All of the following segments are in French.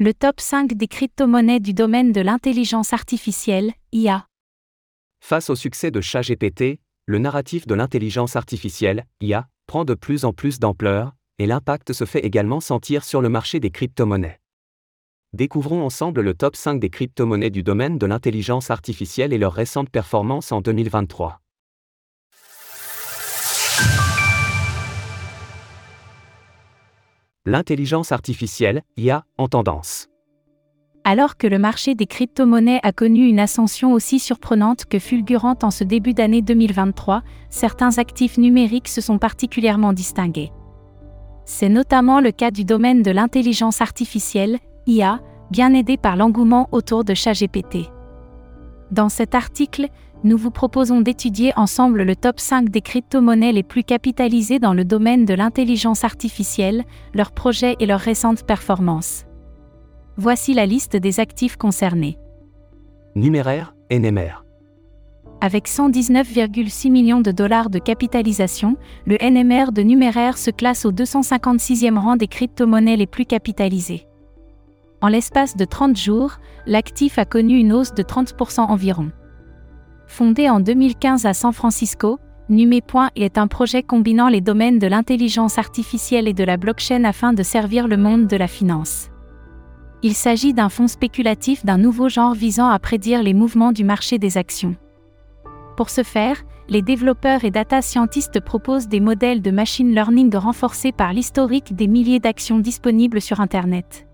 Le top 5 des crypto-monnaies du domaine de l'intelligence artificielle, IA. Face au succès de ChatGPT, le narratif de l'intelligence artificielle, IA, prend de plus en plus d'ampleur, et l'impact se fait également sentir sur le marché des crypto-monnaies. Découvrons ensemble le top 5 des crypto-monnaies du domaine de l'intelligence artificielle et leurs récentes performances en 2023. L'intelligence artificielle, IA, en tendance. Alors que le marché des crypto-monnaies a connu une ascension aussi surprenante que fulgurante en ce début d'année 2023, certains actifs numériques se sont particulièrement distingués. C'est notamment le cas du domaine de l'intelligence artificielle, IA, bien aidé par l'engouement autour de ChatGPT. Dans cet article, nous vous proposons d'étudier ensemble le top 5 des crypto-monnaies les plus capitalisées dans le domaine de l'intelligence artificielle, leurs projets et leurs récentes performances. Voici la liste des actifs concernés. Numéraire, NMR. Avec 119,6 millions de dollars de capitalisation, le NMR de Numéraire se classe au 256e rang des crypto-monnaies les plus capitalisées. En l'espace de 30 jours, l'actif a connu une hausse de 30% environ. Fondé en 2015 à San Francisco, NuméPoint est un projet combinant les domaines de l'intelligence artificielle et de la blockchain afin de servir le monde de la finance. Il s'agit d'un fonds spéculatif d'un nouveau genre visant à prédire les mouvements du marché des actions. Pour ce faire, les développeurs et data scientists proposent des modèles de machine learning renforcés par l'historique des milliers d'actions disponibles sur Internet.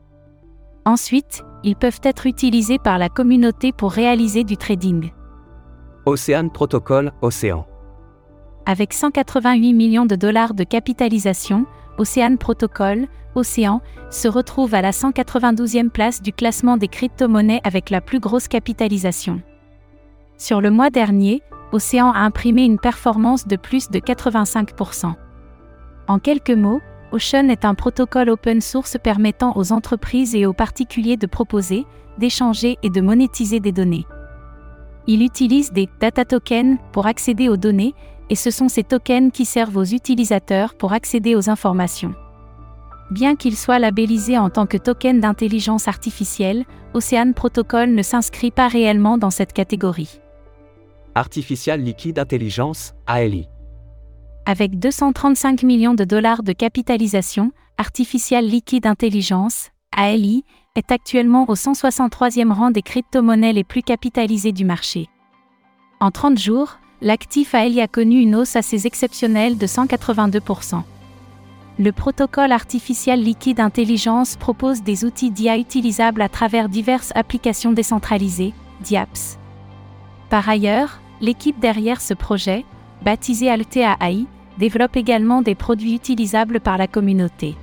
Ensuite, ils peuvent être utilisés par la communauté pour réaliser du trading. Océan Protocol, Océan. Avec 188 millions de dollars de capitalisation, Océan Protocol, Océan, se retrouve à la 192e place du classement des crypto-monnaies avec la plus grosse capitalisation. Sur le mois dernier, Océan a imprimé une performance de plus de 85%. En quelques mots, Ocean est un protocole open source permettant aux entreprises et aux particuliers de proposer, d'échanger et de monétiser des données. Il utilise des data tokens pour accéder aux données, et ce sont ces tokens qui servent aux utilisateurs pour accéder aux informations. Bien qu'il soit labellisé en tant que token d'intelligence artificielle, Ocean Protocol ne s'inscrit pas réellement dans cette catégorie. Artificial Liquid Intelligence, ALI. Avec 235 millions de dollars de capitalisation, Artificial Liquid Intelligence, ALI, est actuellement au 163e rang des crypto-monnaies les plus capitalisées du marché. En 30 jours, l'actif ALI a connu une hausse assez exceptionnelle de 182%. Le protocole artificiel liquide intelligence propose des outils d'IA utilisables à travers diverses applications décentralisées, DIAPS. Par ailleurs, l'équipe derrière ce projet, baptisé Altea AI, développe également des produits utilisables par la communauté.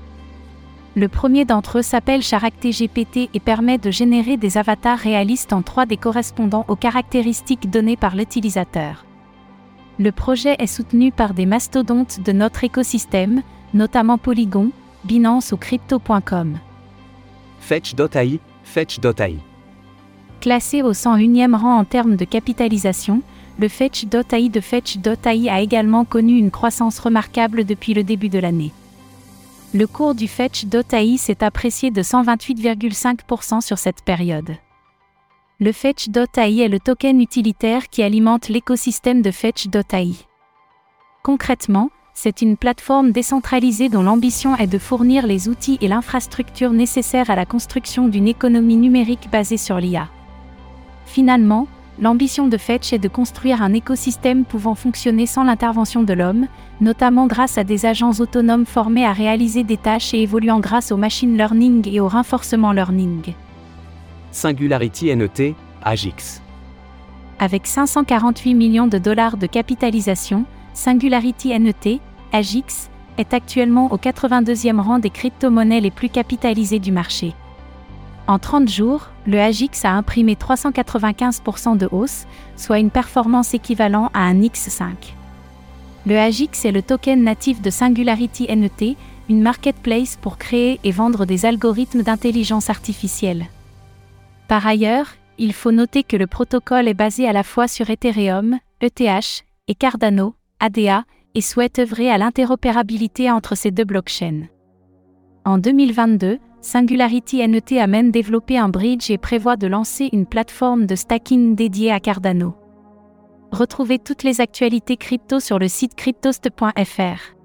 Le premier d'entre eux s'appelle GPT et permet de générer des avatars réalistes en 3D correspondant aux caractéristiques données par l'utilisateur. Le projet est soutenu par des mastodontes de notre écosystème, notamment Polygon, Binance ou Crypto.com. Fetch.ai, Fetch.ai. Classé au 101e rang en termes de capitalisation, le Fetch.ai de Fetch.ai a également connu une croissance remarquable depuis le début de l'année le cours du Fetch.ai s'est apprécié de 128,5% sur cette période. Le Fetch.ai est le token utilitaire qui alimente l'écosystème de Fetch.ai. Concrètement, c'est une plateforme décentralisée dont l'ambition est de fournir les outils et l'infrastructure nécessaires à la construction d'une économie numérique basée sur l'IA. Finalement, L'ambition de Fetch est de construire un écosystème pouvant fonctionner sans l'intervention de l'homme, notamment grâce à des agents autonomes formés à réaliser des tâches et évoluant grâce au machine learning et au renforcement learning. Singularity NET, AGIX. Avec 548 millions de dollars de capitalisation, Singularity NET, AGIX, est actuellement au 82e rang des crypto-monnaies les plus capitalisées du marché. En 30 jours, le AGIX a imprimé 395% de hausse, soit une performance équivalente à un X5. Le AGIX est le token natif de Singularity NET, une marketplace pour créer et vendre des algorithmes d'intelligence artificielle. Par ailleurs, il faut noter que le protocole est basé à la fois sur Ethereum, ETH, et Cardano, ADA, et souhaite œuvrer à l'interopérabilité entre ces deux blockchains. En 2022, Singularity NET a même développé un bridge et prévoit de lancer une plateforme de stacking dédiée à Cardano. Retrouvez toutes les actualités crypto sur le site cryptost.fr.